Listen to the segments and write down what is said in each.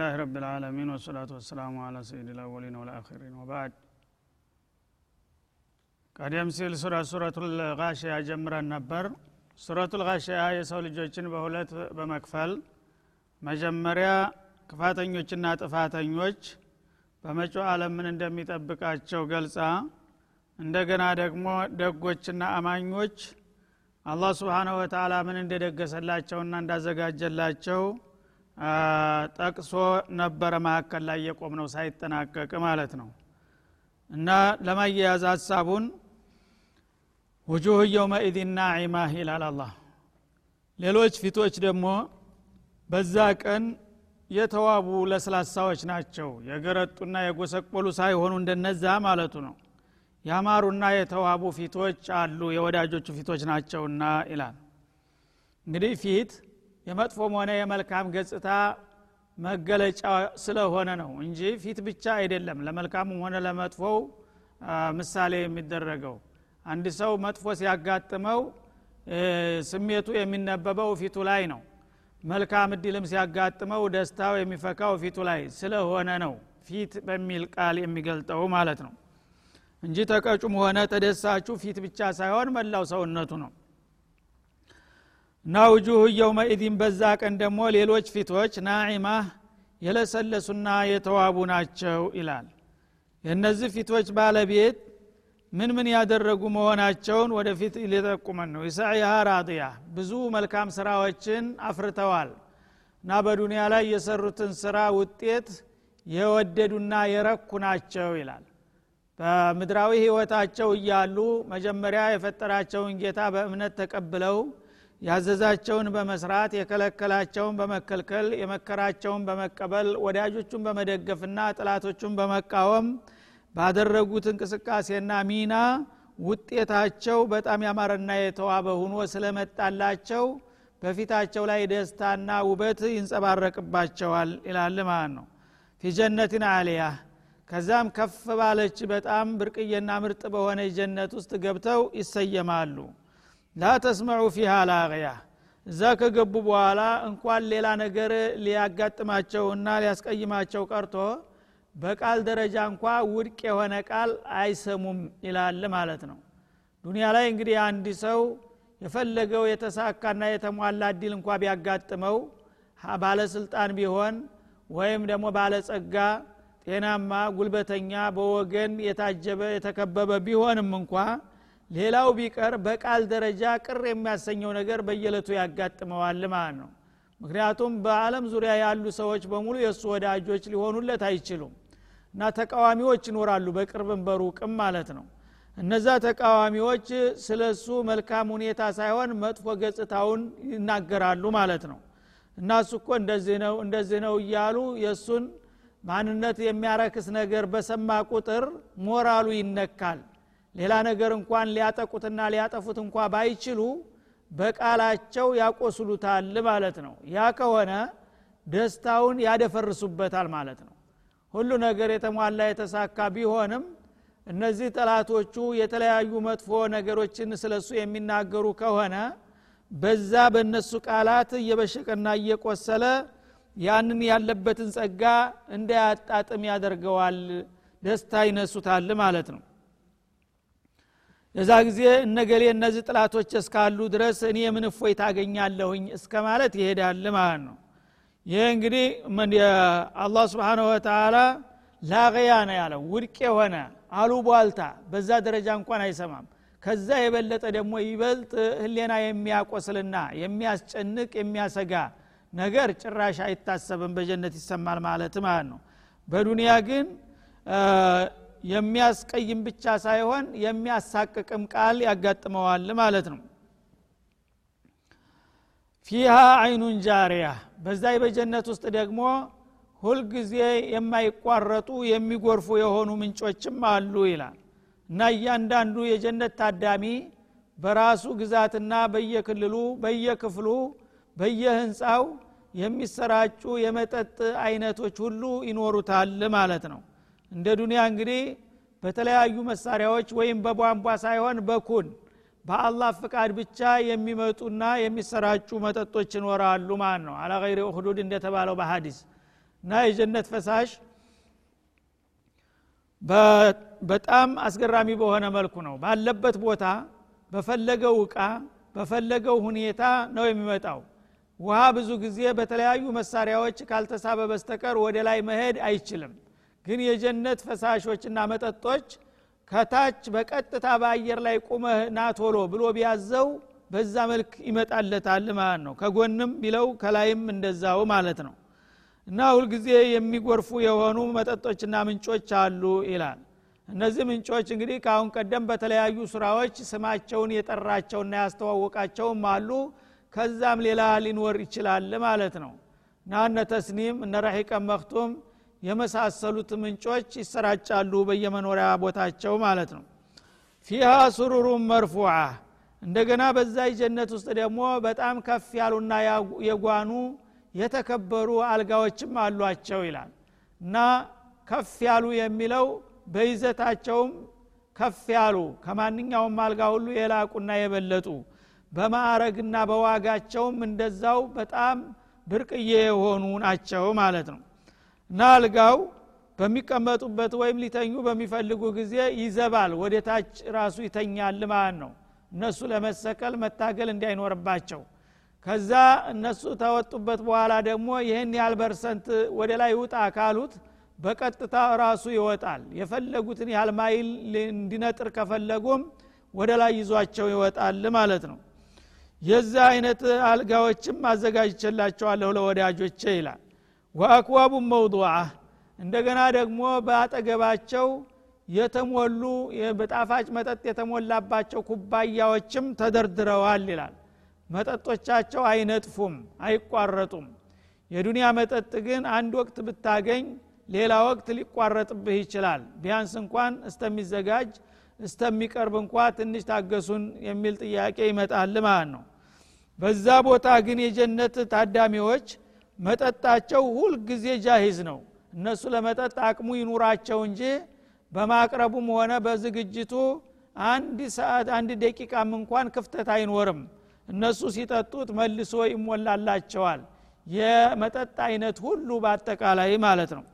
ልحمዱሊላህ ረብ ልዓለሚን ወሰላቱ ወሰላሙ አላ ሰይድ ልአወሊን ወልአኪሪን ወባዕድ ቀደም ሲል ሱራ ሱረቱ ልጋሽያ ጀምረን ነበር ሱረቱ ልጋሽያ የሰው ልጆችን በሁለት በመክፈል መጀመሪያ ክፋተኞችና ጥፋተኞች በመጪው ዓለም ምን እንደሚጠብቃቸው ገልጻ እንደገና ደግሞ ደጎችና አማኞች አላህ ስብሓነሁ ወተላ ምን እንደደገሰላቸውና እንዳዘጋጀላቸው ጠቅሶ ነበረ መካከል ላይ የቆም ነው ሳይጠናቀቅ ማለት ነው። እና ለማያያዝ ሀሳቡን ውጁህ የውመኢድን ናዒማህ ይላል አላህ። ሌሎች ፊቶች ደግሞ በዛ ቀን የተዋቡ ለስላሳዎች ናቸው። የገረጡና የጎሰቆሉ ሳይሆኑ እንደነዛ ማለቱ ነው። ያማሩና የተዋቡ ፊቶች አሉ የወዳጆቹ ፊቶች ናቸውና ይላል። እንግዲህ ፊት የመጥፎም ሆነ የመልካም ገጽታ መገለጫ ስለሆነ ነው እንጂ ፊት ብቻ አይደለም ለመልካሙም ሆነ ለመጥፎው ምሳሌ የሚደረገው። አንድ ሰው መጥፎ ሲያጋጥመው ስሜቱ የሚነበበው ፊቱ ላይ ነው። መልካም እድልም ሲያጋጥመው ደስታው የሚፈካው ፊቱ ላይ ስለሆነ ነው ፊት በሚል ቃል የሚገልጠው ማለት ነው። እንጂ ተቀጩም ሆነ ተደሳችሁ ፊት ብቻ ሳይሆን መላው ሰውነቱ ነው እና ውጁህ የውመኢዲን በዛ ቀን ደግሞ ሌሎች ፊቶች ናዒማህ የለሰለሱና የተዋቡ ናቸው ይላል። የእነዚህ ፊቶች ባለቤት ምን ምን ያደረጉ መሆናቸውን ወደፊት ሊጠቁመን ነው። ኢሳኢሃ ራድያ ብዙ መልካም ስራዎችን አፍርተዋል እና በዱንያ ላይ የሰሩትን ስራ ውጤት የወደዱና የረኩ ናቸው ይላል። በምድራዊ ህይወታቸው እያሉ መጀመሪያ የፈጠራቸውን ጌታ በእምነት ተቀብለው ያዘዛቸውን በመስራት የከለከላቸውን በመከልከል የመከራቸውን በመቀበል ወዳጆቹን በመደገፍና ጥላቶቹን በመቃወም ባደረጉት እንቅስቃሴና ሚና ውጤታቸው በጣም ያማረና የተዋበ ሁኖ ስለመጣላቸው በፊታቸው ላይ ደስታና ውበት ይንጸባረቅባቸዋል ይላል ማለት ነው። ፊጀነትን አሊያ። ከዛም ከፍ ባለች በጣም ብርቅዬና ምርጥ በሆነ ጀነት ውስጥ ገብተው ይሰየማሉ ላ ተስመዑ ፊሃ ላቅያ። እዛ ከገቡ በኋላ እንኳን ሌላ ነገር ሊያጋጥማቸውና ሊያስቀይማቸው ቀርቶ በቃል ደረጃ እንኳ ውድቅ የሆነ ቃል አይሰሙም ይላል ማለት ነው። ዱኒያ ላይ እንግዲህ አንድ ሰው የፈለገው የተሳካና የተሟላ እድል እንኳ ቢያጋጥመው ባለስልጣን ቢሆን ወይም ደግሞ ባለጸጋ ጤናማ ጉልበተኛ በወገን የታጀበ የተከበበ ቢሆንም እንኳ ሌላው ቢቀር በቃል ደረጃ ቅር የሚያሰኘው ነገር በየለቱ ያጋጥመዋል ማለት ነው። ምክንያቱም በአለም ዙሪያ ያሉ ሰዎች በሙሉ የእሱ ወዳጆች ሊሆኑለት አይችሉም እና ተቃዋሚዎች ይኖራሉ በቅርብም በሩቅም ማለት ነው። እነዛ ተቃዋሚዎች ስለ እሱ መልካም ሁኔታ ሳይሆን መጥፎ ገጽታውን ይናገራሉ ማለት ነው። እና እሱ እኮ እንደዚህ ነው እንደዚህ ነው እያሉ የእሱን ማንነት የሚያረክስ ነገር በሰማ ቁጥር ሞራሉ ይነካል ሌላ ነገር እንኳን ሊያጠቁትና ሊያጠፉት እንኳ ባይችሉ በቃላቸው ያቆስሉታል ማለት ነው። ያ ከሆነ ደስታውን ያደፈርሱበታል ማለት ነው። ሁሉ ነገር የተሟላ የተሳካ ቢሆንም እነዚህ ጠላቶቹ የተለያዩ መጥፎ ነገሮችን ስለሱ የሚናገሩ ከሆነ በዛ በእነሱ ቃላት እየበሸቀና እየቆሰለ ያንን ያለበትን ጸጋ እንዳያጣጥም ያደርገዋል። ደስታ ይነሱታል ማለት ነው የዛ ጊዜ እነገሌ እነዚህ ጥላቶች እስካሉ ድረስ እኔ ምን እፎይ ታገኛለሁኝ እስከ ማለት ይሄዳል ማለት ነው። ይህ እንግዲህ አላህ ስብሓንሁ ወተላ ላቀያ ነው ያለው ውድቅ የሆነ አሉቧልታ በዛ ደረጃ እንኳን አይሰማም። ከዛ የበለጠ ደግሞ ይበልጥ ህሌና የሚያቆስልና የሚያስጨንቅ የሚያሰጋ ነገር ጭራሽ አይታሰብም በጀነት ይሰማል ማለት ማለት ነው። በዱንያ ግን የሚያስቀይም ብቻ ሳይሆን የሚያሳቅቅም ቃል ያጋጥመዋል ማለት ነው። ፊሃ አይኑን ጃሪያ በዛ በጀነት ውስጥ ደግሞ ሁልጊዜ የማይቋረጡ የሚጎርፉ የሆኑ ምንጮችም አሉ ይላል። እና እያንዳንዱ የጀነት ታዳሚ በራሱ ግዛትና በየክልሉ በየክፍሉ በየህንፃው የሚሰራጩ የመጠጥ አይነቶች ሁሉ ይኖሩታል ማለት ነው እንደ ዱንያ እንግዲህ በተለያዩ መሳሪያዎች ወይም በቧንቧ ሳይሆን በኩን በአላህ ፍቃድ ብቻ የሚመጡና የሚሰራጩ መጠጦች ይኖራሉ ማለት ነው። አላ ገይሪ ሁዱድ እንደተባለው በሀዲስ እና የጀነት ፈሳሽ በጣም አስገራሚ በሆነ መልኩ ነው። ባለበት ቦታ በፈለገው እቃ በፈለገው ሁኔታ ነው የሚመጣው። ውሃ ብዙ ጊዜ በተለያዩ መሳሪያዎች ካልተሳበ በስተቀር ወደ ላይ መሄድ አይችልም ግን የጀነት ፈሳሾችና መጠጦች ከታች በቀጥታ በአየር ላይ ቁመህ ናቶሎ ብሎ ቢያዘው በዛ መልክ ይመጣለታል ማለት ነው። ከጎንም ቢለው ከላይም እንደዛው ማለት ነው። እና ሁልጊዜ የሚጎርፉ የሆኑ መጠጦችና ምንጮች አሉ ይላል። እነዚህ ምንጮች እንግዲህ ከአሁን ቀደም በተለያዩ ስራዎች ስማቸውን የጠራቸውና ያስተዋወቃቸውም አሉ። ከዛም ሌላ ሊኖር ይችላል ማለት ነው። እና እነ ተስኒም እነ ረሒቀ መክቱም የመሳሰሉት ምንጮች ይሰራጫሉ በየመኖሪያ ቦታቸው ማለት ነው። ፊሃ ሱሩሩን መርፉዓ እንደገና በዛ ጀነት ውስጥ ደግሞ በጣም ከፍ ያሉና የጓኑ የተከበሩ አልጋዎችም አሏቸው ይላል። እና ከፍ ያሉ የሚለው በይዘታቸውም ከፍ ያሉ ከማንኛውም አልጋ ሁሉ የላቁና የበለጡ በማዕረግና በዋጋቸውም እንደዛው በጣም ብርቅዬ የሆኑ ናቸው ማለት ነው እና አልጋው በሚቀመጡበት ወይም ሊተኙ በሚፈልጉ ጊዜ ይዘባል። ወደ ታች ራሱ ይተኛል ማለት ነው። እነሱ ለመሰቀል መታገል እንዳይኖርባቸው። ከዛ እነሱ ተወጡበት በኋላ ደግሞ ይህን ያህል በርሰንት ወደ ላይ ውጣ ካሉት በቀጥታ ራሱ ይወጣል። የፈለጉትን ያህል ማይል እንዲነጥር ከፈለጉም ወደ ላይ ይዟቸው ይወጣል ማለት ነው። የዛ አይነት አልጋዎችም አዘጋጅቸላቸዋለሁ ለወዳጆቼ ይላል ወአክዋቡ መውضዓ እንደገና ደግሞ በአጠገባቸው የተሞሉ በጣፋጭ መጠጥ የተሞላባቸው ኩባያዎችም ተደርድረዋል ይላል። መጠጦቻቸው አይነጥፉም አይቋረጡም። የዱንያ መጠጥ ግን አንድ ወቅት ብታገኝ ሌላ ወቅት ሊቋረጥብህ ይችላል። ቢያንስ እንኳን እስተሚዘጋጅ እስተሚቀርብ እንኳ ትንሽ ታገሱን የሚል ጥያቄ ይመጣል ማለት ነው። በዛ ቦታ ግን የጀነት ታዳሚዎች መጠጣቸው ሁልጊዜ ጃሂዝ ነው። እነሱ ለመጠጥ አቅሙ ይኑራቸው እንጂ በማቅረቡም ሆነ በዝግጅቱ አንድ ሰዓት አንድ ደቂቃም እንኳን ክፍተት አይኖርም። እነሱ ሲጠጡት መልሶ ይሞላላቸዋል። የመጠጥ አይነት ሁሉ በአጠቃላይ ማለት ነው።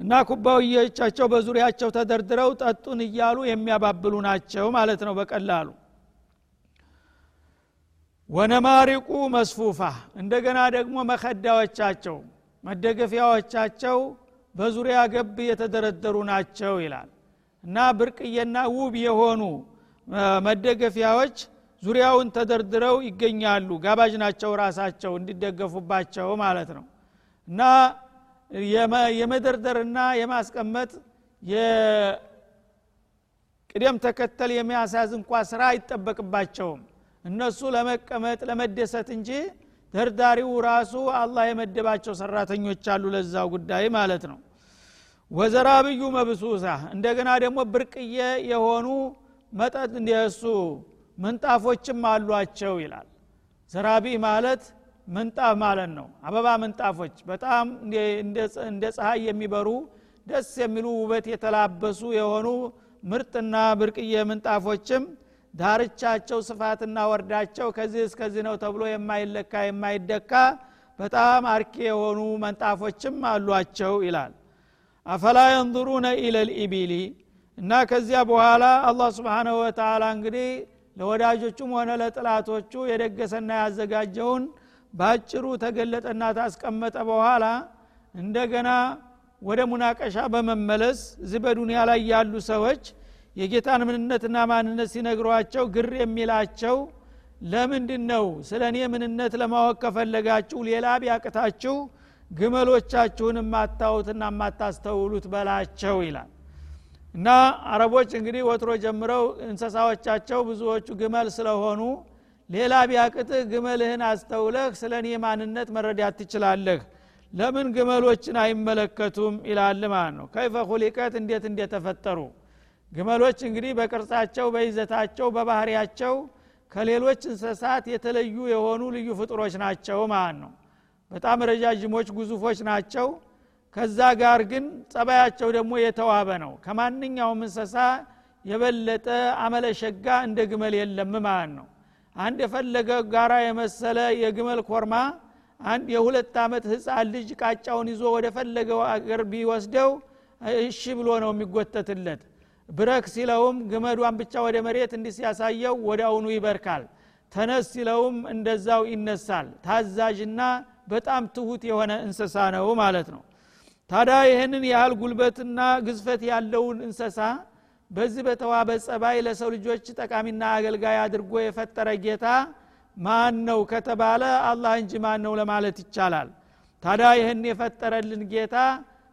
እና ኩባያዎቻቸው በዙሪያቸው ተደርድረው ጠጡን እያሉ የሚያባብሉ ናቸው ማለት ነው በቀላሉ ወነማሪቁ መስፉፋ እንደገና ደግሞ መከዳዎቻቸው መደገፊያዎቻቸው በዙሪያ ገብ የተደረደሩ ናቸው ይላል። እና ብርቅዬና ውብ የሆኑ መደገፊያዎች ዙሪያውን ተደርድረው ይገኛሉ። ጋባዥ ናቸው ራሳቸው እንዲደገፉባቸው ማለት ነው። እና የመደርደርና የማስቀመጥ የቅደም ተከተል የሚያሳዝ እንኳ ስራ አይጠበቅባቸውም እነሱ ለመቀመጥ ለመደሰት እንጂ ደርዳሪው ራሱ አላህ የመደባቸው ሰራተኞች አሉ ለዛው ጉዳይ ማለት ነው። ወዘራብዩ መብሱሳ እንደገና ደግሞ ብርቅዬ የሆኑ መጠጥ እንደሱ ምንጣፎችም አሏቸው ይላል። ዘራቢ ማለት ምንጣፍ ማለት ነው። አበባ ምንጣፎች በጣም እንደ ፀሐይ የሚበሩ ደስ የሚሉ ውበት የተላበሱ የሆኑ ምርጥና ብርቅዬ ምንጣፎችም ዳርቻቸው ስፋትና ወርዳቸው ከዚህ እስከዚህ ነው ተብሎ የማይለካ የማይደካ በጣም አርኪ የሆኑ መንጣፎችም አሏቸው ይላል። አፈላ የንظሩነ ኢለልኢቢሊ እና ከዚያ በኋላ አላህ ስብሓንሁ ወተላ እንግዲህ ለወዳጆቹም ሆነ ለጥላቶቹ የደገሰና ያዘጋጀውን በአጭሩ ተገለጠና ታስቀመጠ በኋላ እንደገና ወደ ሙናቀሻ በመመለስ እዚህ በዱንያ ላይ ያሉ ሰዎች የጌታን ምንነትና ማንነት ሲነግሯቸው ግር የሚላቸው ለምንድን ነው ስለ እኔ ምንነት ለማወቅ ከፈለጋችሁ ሌላ ቢያቅታችሁ ግመሎቻችሁን የማታውትና የማታስተውሉት በላቸው ይላል። እና አረቦች እንግዲህ ወትሮ ጀምረው እንስሳዎቻቸው ብዙዎቹ ግመል ስለሆኑ ሌላ ቢያቅትህ ግመልህን አስተውለህ ስለ እኔ ማንነት መረዳት ትችላለህ። ለምን ግመሎችን አይመለከቱም? ይላል ማለት ነው። ከይፈ ሁሊቀት እንዴት እንደተፈጠሩ ግመሎች እንግዲህ በቅርጻቸው በይዘታቸው በባህሪያቸው ከሌሎች እንስሳት የተለዩ የሆኑ ልዩ ፍጡሮች ናቸው ማለት ነው። በጣም ረጃጅሞች ግዙፎች ናቸው። ከዛ ጋር ግን ጸባያቸው ደግሞ የተዋበ ነው። ከማንኛውም እንስሳ የበለጠ አመለሸጋ እንደ ግመል የለም ማለት ነው። አንድ የፈለገ ጋራ የመሰለ የግመል ኮርማ አንድ የሁለት ዓመት ህፃን ልጅ ቃጫውን ይዞ ወደ ፈለገው አገር ቢወስደው እሺ ብሎ ነው የሚጎተትለት ብረክ ሲለውም ግመዷን ብቻ ወደ መሬት እንዲህ ሲያሳየው ወደ ይበርካል። ተነስ ሲለውም እንደዛው ይነሳል። ታዛዥና በጣም ትሁት የሆነ እንስሳ ነው ማለት ነው። ታዲያ ይህንን ያህል ጉልበትና ግዝፈት ያለውን እንስሳ በዚህ በተዋበ ጸባይ ለሰው ልጆች ጠቃሚና አገልጋይ አድርጎ የፈጠረ ጌታ ማን ነው ከተባለ አላህ እንጂ ማን ነው ለማለት ይቻላል። ታዲያ ይህን የፈጠረልን ጌታ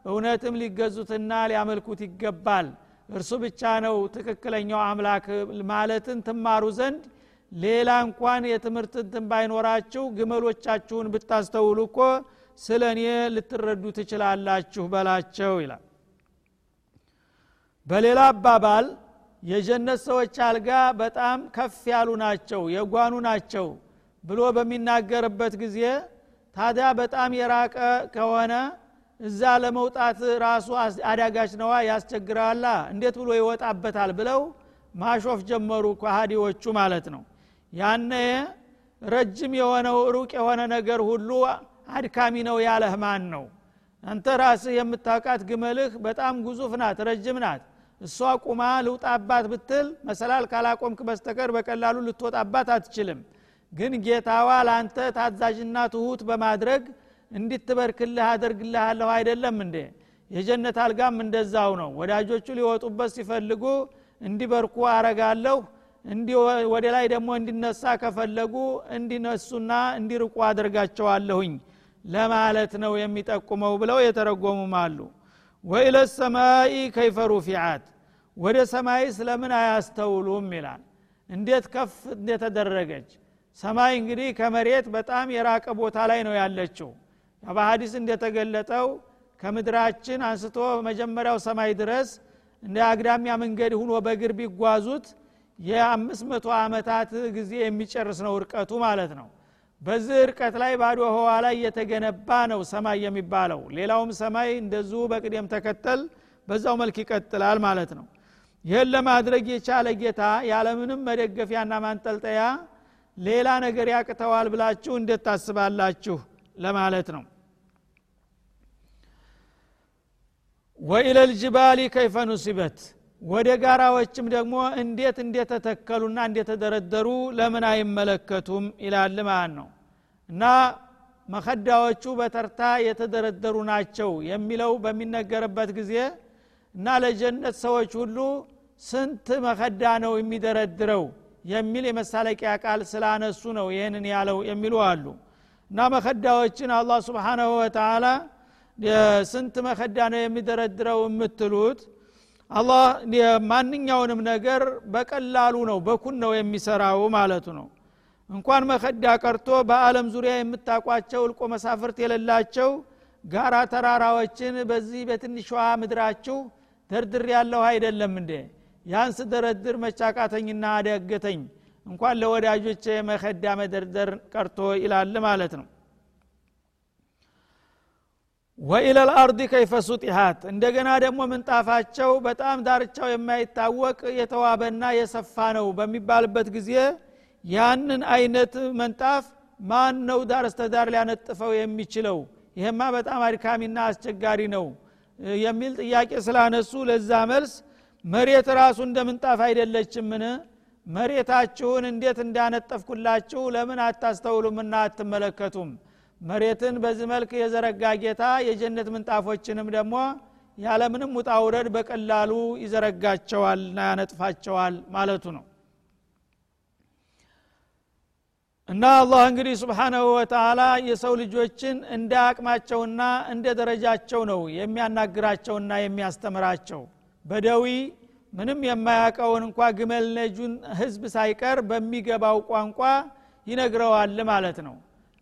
እውነትም ሊገዙትና ሊያመልኩት ይገባል እርሱ ብቻ ነው ትክክለኛው አምላክ ማለትን ትማሩ ዘንድ። ሌላ እንኳን የትምህርት እንትን ባይኖራችሁ ግመሎቻችሁን ብታስተውሉ እኮ ስለ እኔ ልትረዱ ትችላላችሁ በላቸው ይላል። በሌላ አባባል የጀነት ሰዎች አልጋ በጣም ከፍ ያሉ ናቸው የጓኑ ናቸው ብሎ በሚናገርበት ጊዜ ታዲያ በጣም የራቀ ከሆነ እዛ ለመውጣት ራሱ አዳጋች ነዋ ያስቸግራላ እንዴት ብሎ ይወጣበታል ብለው ማሾፍ ጀመሩ ከሃዲዎቹ ማለት ነው። ያነ ረጅም የሆነው ሩቅ የሆነ ነገር ሁሉ አድካሚ ነው ያለህ ማን ነው? አንተ ራስህ የምታውቃት ግመልህ በጣም ጉዙፍ ናት ረጅም ናት። እሷ ቁማ ልውጣባት ብትል መሰላል ካላቆምክ በስተቀር በቀላሉ ልትወጣባት አትችልም። ግን ጌታዋ ለአንተ ታዛዥና ትሁት በማድረግ እንድትበርክልህ አደርግልሃለሁ አይደለም እንዴ? የጀነት አልጋም እንደዛው ነው። ወዳጆቹ ሊወጡበት ሲፈልጉ እንዲበርኩ አረጋለሁ። ወደ ላይ ደግሞ እንዲነሳ ከፈለጉ እንዲነሱና እንዲርቁ አደርጋቸዋለሁኝ ለማለት ነው የሚጠቁመው ብለው የተረጎሙም አሉ። ወኢለ ሰማይ ከይፈ ሩፊዓት ወደ ሰማይ ስለምን አያስተውሉም ይላል። እንዴት ከፍ እንደተደረገች! ሰማይ እንግዲህ ከመሬት በጣም የራቀ ቦታ ላይ ነው ያለችው በሀዲስ እንደተገለጠው ከምድራችን አንስቶ መጀመሪያው ሰማይ ድረስ እንደ አግዳሚያ መንገድ ሁኖ በእግር ቢጓዙት የአምስት መቶ ዓመታት ጊዜ የሚጨርስ ነው እርቀቱ ማለት ነው። በዚህ እርቀት ላይ ባዶ ህዋ ላይ የተገነባ ነው ሰማይ የሚባለው። ሌላውም ሰማይ እንደዚሁ በቅደም ተከተል በዛው መልክ ይቀጥላል ማለት ነው። ይህን ለማድረግ የቻለ ጌታ ያለምንም መደገፊያና ማንጠልጠያ ሌላ ነገር ያቅተዋል ብላችሁ እንዴት ታስባላችሁ? ለማለት ነው ወኢለልጅባሊ ከይፈ ኑሲበት። ወደ ጋራዎችም ደግሞ እንዴት እንደተተከሉና እንደተደረደሩ ለምን አይመለከቱም ይላል ማለት ነው። እና መከዳዎቹ በተርታ የተደረደሩ ናቸው የሚለው በሚነገርበት ጊዜ እና ለጀነት ሰዎች ሁሉ ስንት መከዳ ነው የሚደረድረው የሚል የመሳለቂያ ቃል ስላነሱ ነው ይህንን ያለው የሚሉ አሉ። እና መከዳዎችን አላህ ስብሓናሁ ወተላ ስንት መከዳ ነው የሚደረድረው የምትሉት? አላህ ማንኛውንም ነገር በቀላሉ ነው በኩን ነው የሚሰራው ማለቱ ነው። እንኳን መከዳ ቀርቶ በአለም ዙሪያ የምታቋቸው እልቆ መሳፍርት የሌላቸው ጋራ ተራራዎችን በዚህ በትንሿ ምድራችሁ ደርድር ያለሁ አይደለም እንዴ? ያንስ ደረድር መቻቃተኝና አደገተኝ። እንኳን ለወዳጆች መከዳ መደርደር ቀርቶ ይላል ማለት ነው ወኢለ ልአርድ ከይፈ ሱጢሃት እንደገና ደግሞ ምንጣፋቸው በጣም ዳርቻው የማይታወቅ የተዋበና የሰፋ ነው በሚባልበት ጊዜ ያንን አይነት መንጣፍ ማን ነው ዳር እስተዳር ሊያነጥፈው የሚችለው? ይሄማ በጣም አድካሚና አስቸጋሪ ነው የሚል ጥያቄ ስላነሱ ለዛ መልስ መሬት ራሱ እንደ ምንጣፍ አይደለችምን? መሬታችሁን እንዴት እንዳነጠፍኩላችሁ ለምን አታስተውሉምና አትመለከቱም መሬትን በዚህ መልክ የዘረጋ ጌታ የጀነት ምንጣፎችንም ደግሞ ያለምንም ውጣ ውረድ በቀላሉ ይዘረጋቸዋልና ያነጥፋቸዋል ማለቱ ነው። እና አላህ እንግዲህ ስብሓናሁ ወተላ የሰው ልጆችን እንደ አቅማቸውና እንደ ደረጃቸው ነው የሚያናግራቸውና የሚያስተምራቸው። በደዊ ምንም የማያውቀውን እንኳ ግመል ነጁን ህዝብ ሳይቀር በሚገባው ቋንቋ ይነግረዋል ማለት ነው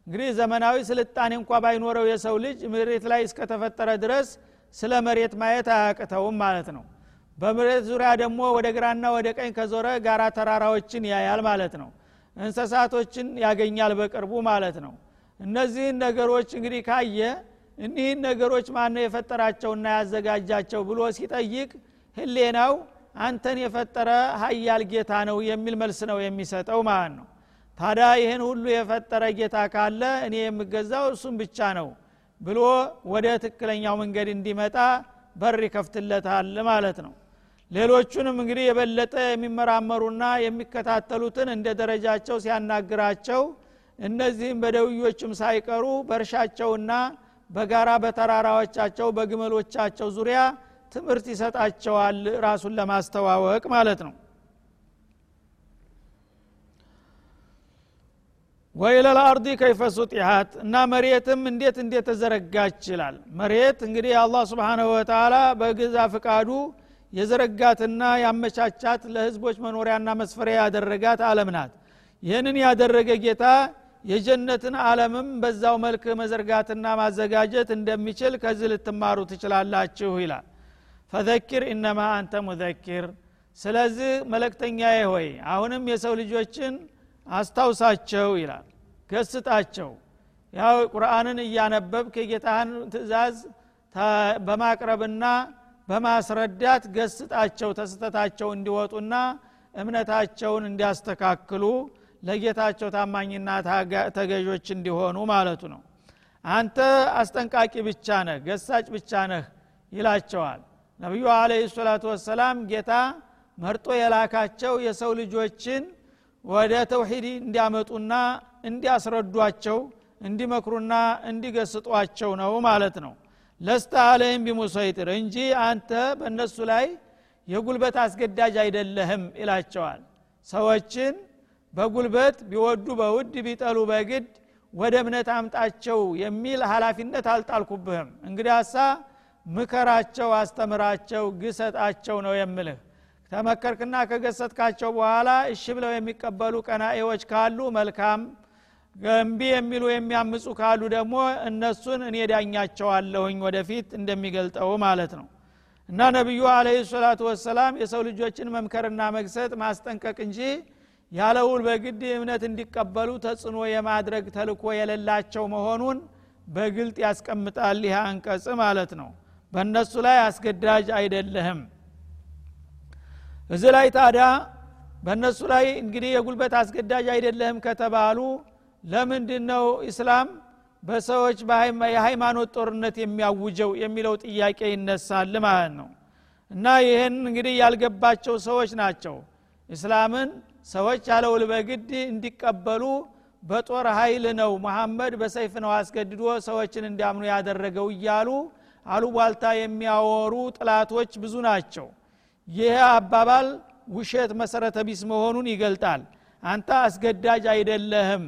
እንግዲህ ዘመናዊ ስልጣኔ እንኳ ባይኖረው የሰው ልጅ መሬት ላይ እስከተፈጠረ ድረስ ስለ መሬት ማየት አያቅተውም ማለት ነው። በመሬት ዙሪያ ደግሞ ወደ ግራና ወደ ቀኝ ከዞረ ጋራ ተራራዎችን ያያል ማለት ነው። እንስሳቶችን ያገኛል በቅርቡ ማለት ነው። እነዚህን ነገሮች እንግዲህ ካየ እኒህን ነገሮች ማነው የፈጠራቸውና ያዘጋጃቸው ብሎ ሲጠይቅ ህሌናው አንተን የፈጠረ ሀያል ጌታ ነው የሚል መልስ ነው የሚሰጠው ማለት ነው ታዲያ ይህን ሁሉ የፈጠረ ጌታ ካለ እኔ የምገዛው እሱም ብቻ ነው ብሎ ወደ ትክክለኛው መንገድ እንዲመጣ በር ይከፍትለታል ማለት ነው። ሌሎቹንም እንግዲህ የበለጠ የሚመራመሩና የሚከታተሉትን እንደ ደረጃቸው ሲያናግራቸው እነዚህም በደውዮችም ሳይቀሩ በእርሻቸውና በጋራ በተራራዎቻቸው በግመሎቻቸው ዙሪያ ትምህርት ይሰጣቸዋል ራሱን ለማስተዋወቅ ማለት ነው ወኢለል አርዲ ከይፈ ሱጢሐት እና መሬትም እንዴት እንዴት ተዘረጋች ይላል። መሬት እንግዲህ አላህ ስብሓንሁ ወተላ በግዛ ፍቃዱ የዘረጋትና ያመቻቻት ለህዝቦች መኖሪያና መስፈሪያ ያደረጋት አለም ናት። ይህንን ያደረገ ጌታ የጀነትን አለምም በዛው መልክ መዘርጋትና ማዘጋጀት እንደሚችል ከዚህ ልትማሩ ትችላላችሁ ይላል። ፈዘኪር ኢነማ አንተ ሙዘኪር። ስለዚህ መለክተኛዬ ሆይ አሁንም የሰው ልጆችን አስታውሳቸው ይላል። ገስጣቸው። ያው ቁርአንን እያነበብክ የጌታህን ትእዛዝ በማቅረብና በማስረዳት ገስጣቸው ተስተታቸው እንዲወጡና እምነታቸውን እንዲያስተካክሉ ለጌታቸው ታማኝና ተገዦች እንዲሆኑ ማለቱ ነው። አንተ አስጠንቃቂ ብቻ ነህ ገሳጭ ብቻ ነህ ይላቸዋል። ነቢዩ አለህ ሰላቱ ወሰላም ጌታ መርጦ የላካቸው የሰው ልጆችን ወደ ተውሂድ እንዲያመጡና እንዲያስረዷቸው እንዲመክሩና እንዲገስጧቸው ነው ማለት ነው። ለስተ አለህም ቢሙሰይጥር እንጂ አንተ በእነሱ ላይ የጉልበት አስገዳጅ አይደለህም ይላቸዋል። ሰዎችን በጉልበት ቢወዱ በውድ ቢጠሉ በግድ ወደ እምነት አምጣቸው የሚል ሀላፊነት አልጣልኩብህም። እንግዲህ ምከራቸው አስተምራቸው ግሰጣቸው ነው የምልህ ተመከርክና ከገሰጥካቸው በኋላ እሺ ብለው የሚቀበሉ ቀናኤዎች ካሉ መልካም። ገንቢ የሚሉ የሚያምፁ ካሉ ደግሞ እነሱን እኔ ዳኛቸዋለሁኝ ወደፊት እንደሚገልጠው ማለት ነው። እና ነቢዩ አለህ ሰላቱ ወሰላም የሰው ልጆችን መምከርና መግሰጥ ማስጠንቀቅ እንጂ ያለውል በግድ እምነት እንዲቀበሉ ተጽዕኖ የማድረግ ተልኮ የሌላቸው መሆኑን በግልጥ ያስቀምጣል ይህ አንቀጽ ማለት ነው። በእነሱ ላይ አስገዳጅ አይደለህም እዚህ ላይ ታዲያ በእነሱ ላይ እንግዲህ የጉልበት አስገዳጅ አይደለህም ከተባሉ ለምንድን ነው ኢስላም በሰዎች የሃይማኖት ጦርነት የሚያውጀው የሚለው ጥያቄ ይነሳል ማለት ነው። እና ይህን እንግዲህ ያልገባቸው ሰዎች ናቸው። እስላምን ሰዎች ያለውል በግድ እንዲቀበሉ በጦር ኃይል ነው መሐመድ በሰይፍ ነው አስገድዶ ሰዎችን እንዲያምኑ ያደረገው እያሉ አሉቧልታ የሚያወሩ ጥላቶች ብዙ ናቸው ይህ አባባል ውሸት መሰረተ ቢስ መሆኑን ይገልጣል። አንተ አስገዳጅ አይደለህም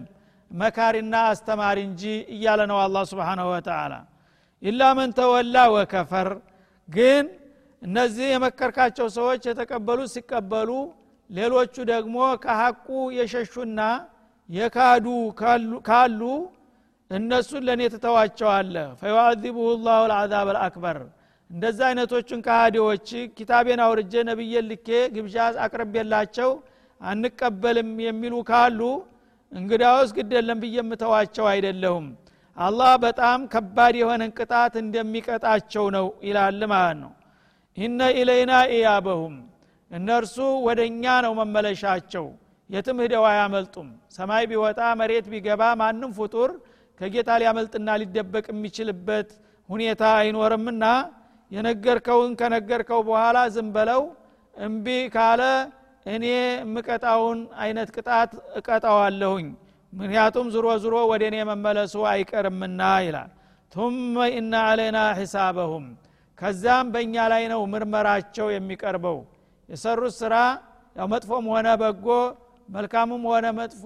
መካሪና አስተማሪ እንጂ እያለ ነው አላ ስብንሁ ወተላ ኢላ መን ተወላ ወከፈር። ግን እነዚህ የመከርካቸው ሰዎች የተቀበሉ ሲቀበሉ ሌሎቹ ደግሞ ከሐቁ የሸሹና የካዱ ካሉ እነሱን ለእኔ ትተዋቸዋለህ። ፈዩአዚቡሁ ላሁ ልአዛብ አልአክበር እንደዛ አይነቶቹን ከሃዲዎች ኪታቤን አውርጄ ነብዬን ልኬ ግብዣ አቅርቤላቸው አንቀበልም የሚሉ ካሉ እንግዳውስ ግድ ብዬ የምተዋቸው አይደለሁም። አላህ በጣም ከባድ የሆነን ቅጣት እንደሚቀጣቸው ነው ይላል ማለት ነው። ኢነ ኢለይና ኢያበሁም እነርሱ ወደ እኛ ነው መመለሻቸው። የትም ሂደው አያመልጡም። ሰማይ ቢወጣ መሬት ቢገባ ማንም ፍጡር ከጌታ ሊያመልጥና ሊደበቅ የሚችልበት ሁኔታ አይኖርምና የነገርከውን ከነገርከው በኋላ ዝም በለው። እምቢ ካለ እኔ የምቀጣውን አይነት ቅጣት እቀጣዋለሁኝ። ምክንያቱም ዝሮ ዝሮ ወደ እኔ መመለሱ አይቀርምና ይላል። ቱመ ኢና አለና ሒሳበሁም ከዛም በእኛ ላይ ነው ምርመራቸው የሚቀርበው። የሰሩት ስራ ያው መጥፎም ሆነ በጎ መልካምም ሆነ መጥፎ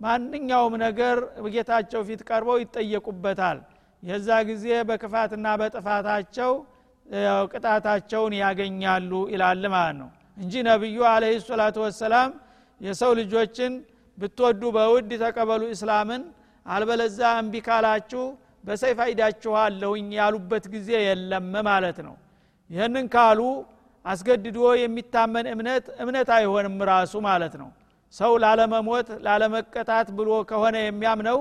ማንኛውም ነገር በጌታቸው ፊት ቀርበው ይጠየቁበታል። የዛ ጊዜ በክፋትና በጥፋታቸው ቅጣታቸውን ያገኛሉ ይላል ማለት ነው። እንጂ ነቢዩ አለህ ሰላቱ ወሰላም የሰው ልጆችን ብትወዱ በውድ ተቀበሉ እስላምን አልበለዛ እምቢ ካላችሁ በሰይፍ አይዳችኋለሁኝ ያሉበት ጊዜ የለም ማለት ነው። ይህንን ካሉ አስገድዶ የሚታመን እምነት እምነት አይሆንም ራሱ ማለት ነው። ሰው ላለመሞት ላለመቀጣት ብሎ ከሆነ የሚያምነው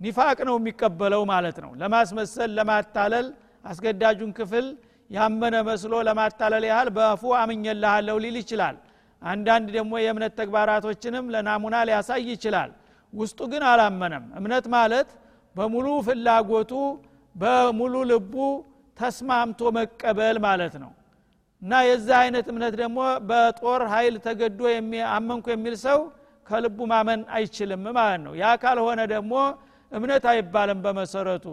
ኒፋቅ ነው የሚቀበለው ማለት ነው። ለማስመሰል ለማታለል አስገዳጁን ክፍል ያመነ መስሎ ለማታለል ያህል በአፉ አምኘልሃለሁ ሊል ይችላል። አንዳንድ ደግሞ የእምነት ተግባራቶችንም ለናሙና ሊያሳይ ይችላል። ውስጡ ግን አላመነም። እምነት ማለት በሙሉ ፍላጎቱ በሙሉ ልቡ ተስማምቶ መቀበል ማለት ነው። እና የዛ አይነት እምነት ደግሞ በጦር ኃይል ተገዶ አመንኩ የሚል ሰው ከልቡ ማመን አይችልም ማለት ነው። ያ ካልሆነ ደግሞ እምነት አይባልም በመሰረቱ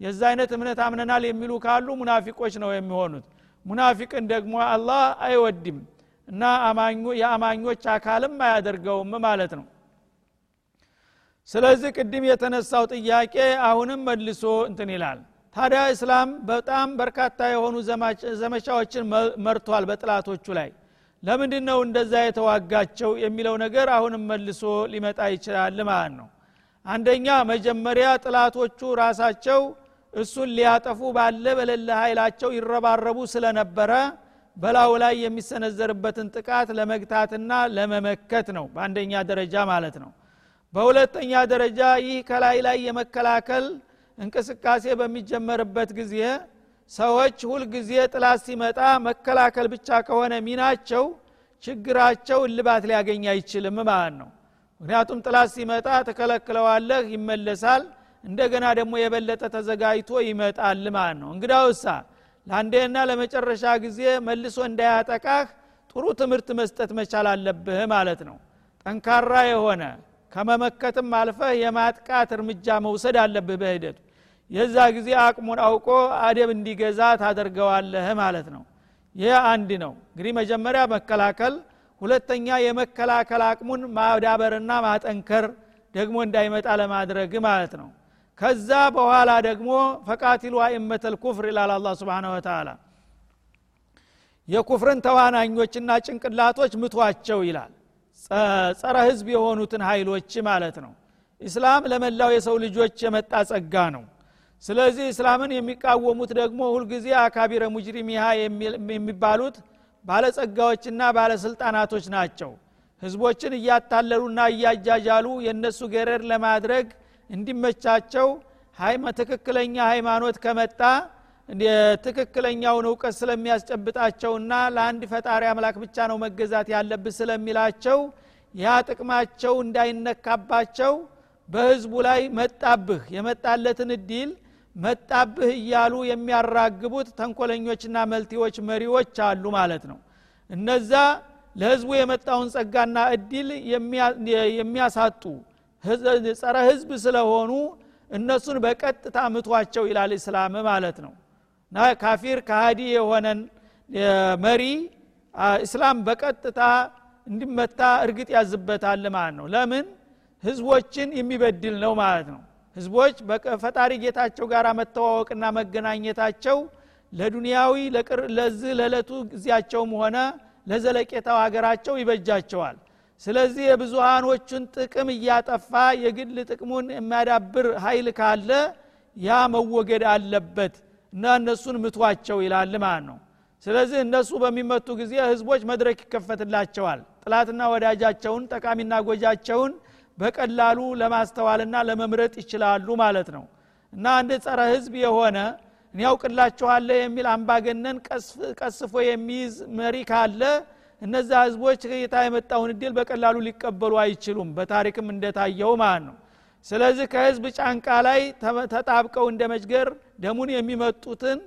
የዛ አይነት እምነት አምነናል የሚሉ ካሉ ሙናፊቆች ነው የሚሆኑት። ሙናፊቅን ደግሞ አላህ አይወድም እና የአማኞች አካልም አያደርገውም ማለት ነው። ስለዚህ ቅድም የተነሳው ጥያቄ አሁንም መልሶ እንትን ይላል። ታዲያ እስላም በጣም በርካታ የሆኑ ዘመቻዎችን መርቷል በጥላቶቹ ላይ። ለምንድን ነው እንደዛ የተዋጋቸው የሚለው ነገር አሁንም መልሶ ሊመጣ ይችላል ማለት ነው። አንደኛ መጀመሪያ ጥላቶቹ ራሳቸው እሱን ሊያጠፉ ባለ በሌለ ኃይላቸው ይረባረቡ ስለነበረ በላው ላይ የሚሰነዘርበትን ጥቃት ለመግታትና ለመመከት ነው። በአንደኛ ደረጃ ማለት ነው። በሁለተኛ ደረጃ ይህ ከላይ ላይ የመከላከል እንቅስቃሴ በሚጀመርበት ጊዜ ሰዎች ሁልጊዜ ጥላት ሲመጣ መከላከል ብቻ ከሆነ ሚናቸው ችግራቸው እልባት ሊያገኝ አይችልም ማለት ነው። ምክንያቱም ጥላት ሲመጣ ተከለክለዋለህ ይመለሳል እንደገና ደግሞ የበለጠ ተዘጋጅቶ ይመጣል ማለት ነው። እንግዳውሳ ለአንዴና ለመጨረሻ ጊዜ መልሶ እንዳያጠቃህ ጥሩ ትምህርት መስጠት መቻል አለብህ ማለት ነው። ጠንካራ የሆነ ከመመከትም አልፈህ የማጥቃት እርምጃ መውሰድ አለብህ በሂደቱ። የዛ ጊዜ አቅሙን አውቆ አደብ እንዲገዛ ታደርገዋለህ ማለት ነው። ይህ አንድ ነው። እንግዲህ መጀመሪያ መከላከል ሁለተኛ የመከላከል አቅሙን ማዳበርና ማጠንከር ደግሞ እንዳይመጣ ለማድረግ ማለት ነው ከዛ በኋላ ደግሞ ፈቃቲሉ አይመተል ኩፍር ይላል አላ ስብን ወተላ የኩፍርን ተዋናኞችና ጭንቅላቶች ምቷቸው ይላል። ጸረ ህዝብ የሆኑትን ኃይሎች ማለት ነው። ኢስላም ለመላው የሰው ልጆች የመጣ ጸጋ ነው። ስለዚህ እስላምን የሚቃወሙት ደግሞ ሁልጊዜ አካቢረ ሙጅሪሚሃ የሚባሉት ባለጸጋዎችና ባለስልጣናቶች ናቸው። ህዝቦችን እያታለሉና እያጃጃሉ የእነሱ ገረድ ለማድረግ እንዲመቻቸው ትክክለኛ ሃይማኖት ከመጣ ትክክለኛውን እውቀት ስለሚያስጨብጣቸውና ለአንድ ፈጣሪ አምላክ ብቻ ነው መገዛት ያለብህ ስለሚላቸው ያ ጥቅማቸው እንዳይነካባቸው በህዝቡ ላይ መጣብህ የመጣለትን እድል መጣብህ እያሉ የሚያራግቡት ተንኮለኞችና መልቲዎች መሪዎች አሉ ማለት ነው። እነዛ ለህዝቡ የመጣውን ጸጋና እድል የሚያሳጡ ጸረ ህዝብ ስለሆኑ እነሱን በቀጥታ ምቷቸው ይላል እስላም ማለት ነው። እና ካፊር ከሃዲ የሆነን መሪ እስላም በቀጥታ እንዲመታ እርግጥ ያዝበታል ማለት ነው። ለምን? ህዝቦችን የሚበድል ነው ማለት ነው። ህዝቦች ፈጣሪ ጌታቸው ጋር መተዋወቅና መገናኘታቸው ለዱንያዊ ለዚህ ለዕለቱ ጊዜያቸውም ሆነ ለዘለቄታው ሀገራቸው ይበጃቸዋል ስለዚህ የብዙሃኖቹን ጥቅም እያጠፋ የግል ጥቅሙን የሚያዳብር ኃይል ካለ ያ መወገድ አለበት እና እነሱን ምቷቸው ይላል ማለት ነው። ስለዚህ እነሱ በሚመቱ ጊዜ ህዝቦች መድረክ ይከፈትላቸዋል። ጥላትና ወዳጃቸውን ጠቃሚና ጎጃቸውን በቀላሉ ለማስተዋልና ለመምረጥ ይችላሉ ማለት ነው። እና አንድ ጸረ ህዝብ የሆነ እኔ ያውቅላችኋለሁ የሚል አምባገነን ቀስፎ የሚይዝ መሪ ካለ እነዛ ህዝቦች ጌታ የመጣውን እድል በቀላሉ ሊቀበሉ አይችሉም። በታሪክም እንደታየው ማለት ነው። ስለዚህ ከህዝብ ጫንቃ ላይ ተጣብቀው እንደ መጅገር ደሙን የሚመጡትን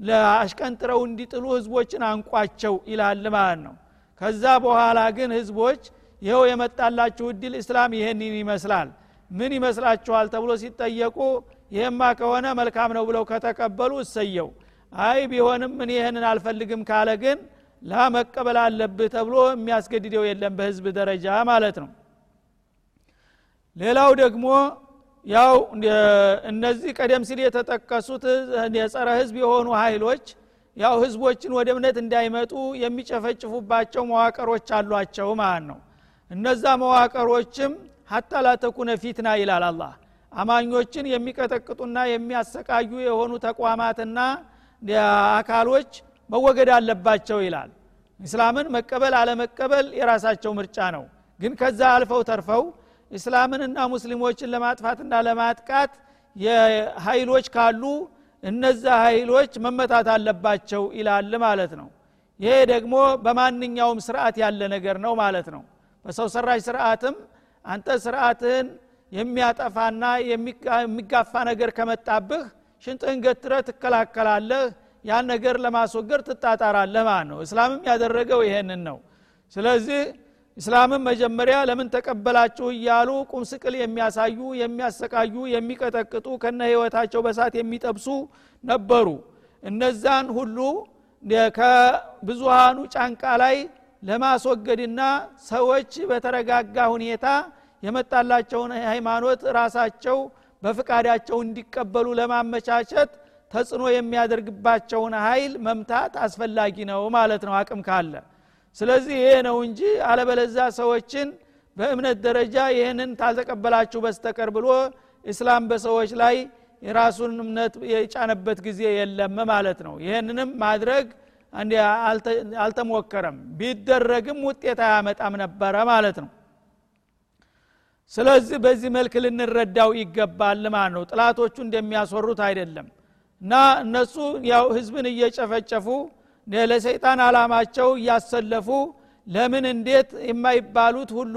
ለአሽቀንጥረው እንዲጥሉ ህዝቦችን አንቋቸው ይላል ማለት ነው። ከዛ በኋላ ግን ህዝቦች ይኸው የመጣላችሁ እድል እስላም ይህንን ይመስላል። ምን ይመስላችኋል ተብሎ ሲጠየቁ ይህማ ከሆነ መልካም ነው ብለው ከተቀበሉ እሰየው። አይ ቢሆንም እኔ ይህንን አልፈልግም ካለ ግን ላመቀበል አለብህ ተብሎ የሚያስገድደው የለም በህዝብ ደረጃ ማለት ነው። ሌላው ደግሞ ያው እነዚህ ቀደም ሲል የተጠቀሱት የጸረ ህዝብ የሆኑ ኃይሎች ያው ህዝቦችን ወደ እምነት እንዳይመጡ የሚጨፈጭፉባቸው መዋቅሮች አሏቸው ማለት ነው። እነዛ መዋቅሮችም ሀታ ላተኩነ ፊትና ይላል አላህ። አማኞችን የሚቀጠቅጡና የሚያሰቃዩ የሆኑ ተቋማትና አካሎች መወገድ አለባቸው ይላል። እስላምን መቀበል አለመቀበል የራሳቸው ምርጫ ነው። ግን ከዛ አልፈው ተርፈው እስላምንና ሙስሊሞችን ለማጥፋትና ለማጥቃት የኃይሎች ካሉ እነዛ ኃይሎች መመታት አለባቸው ይላል ማለት ነው። ይሄ ደግሞ በማንኛውም ስርዓት ያለ ነገር ነው ማለት ነው። በሰው ሰራሽ ስርዓትም አንተ ስርዓትህን የሚያጠፋና የሚጋፋ ነገር ከመጣብህ ሽንጥህን ገትረ ትከላከላለህ ያን ነገር ለማስወገድ ትጣጣራለህ ማለት ነው። እስላምም ያደረገው ይሄንን ነው። ስለዚህ እስላምም መጀመሪያ ለምን ተቀበላችሁ እያሉ ቁም ስቅል የሚያሳዩ የሚያሰቃዩ የሚቀጠቅጡ ከነ ህይወታቸው በሳት የሚጠብሱ ነበሩ። እነዛን ሁሉ ከብዙሃኑ ጫንቃ ላይ ለማስወገድና ሰዎች በተረጋጋ ሁኔታ የመጣላቸውን ሃይማኖት ራሳቸው በፍቃዳቸው እንዲቀበሉ ለማመቻቸት ተጽዕኖ የሚያደርግባቸውን ኃይል መምታት አስፈላጊ ነው ማለት ነው አቅም ካለ። ስለዚህ ይሄ ነው እንጂ አለበለዛ ሰዎችን በእምነት ደረጃ ይህንን ታልተቀበላችሁ በስተቀር ብሎ እስላም በሰዎች ላይ የራሱን እምነት የጫነበት ጊዜ የለም ማለት ነው። ይህንንም ማድረግ አልተሞከረም። ቢደረግም ውጤት አያመጣም ነበረ ማለት ነው። ስለዚህ በዚህ መልክ ልንረዳው ይገባል ማለት ነው። ጥላቶቹ እንደሚያስወሩት አይደለም እና እነሱ ያው ህዝብን እየጨፈጨፉ ለሰይጣን አላማቸው እያሰለፉ ለምን እንዴት የማይባሉት ሁሉ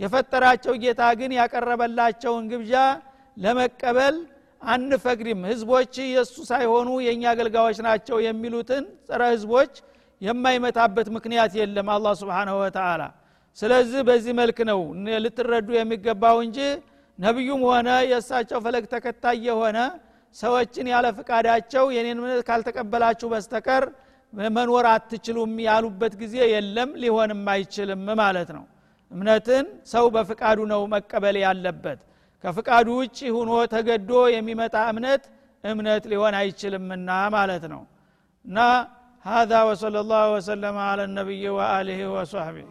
የፈጠራቸው ጌታ ግን ያቀረበላቸውን ግብዣ ለመቀበል አንፈቅድም። ህዝቦች የእሱ ሳይሆኑ የእኛ አገልጋዮች ናቸው የሚሉትን ጸረ ህዝቦች የማይመታበት ምክንያት የለም አላ ስብንሁ ወተላ ስለዚህ በዚህ መልክ ነው ልትረዱ የሚገባው እንጂ ነቢዩም ሆነ የእሳቸው ፈለግ ተከታይ የሆነ ሰዎችን ያለ ፍቃዳቸው የኔን እምነት ካልተቀበላችሁ በስተቀር መኖር አትችሉም ያሉበት ጊዜ የለም ሊሆንም አይችልም ማለት ነው እምነትን ሰው በፍቃዱ ነው መቀበል ያለበት ከፍቃዱ ውጭ ሁኖ ተገዶ የሚመጣ እምነት እምነት ሊሆን አይችልምና ማለት ነው እና هذا وصلى الله وسلم على النبي وآله وصحبه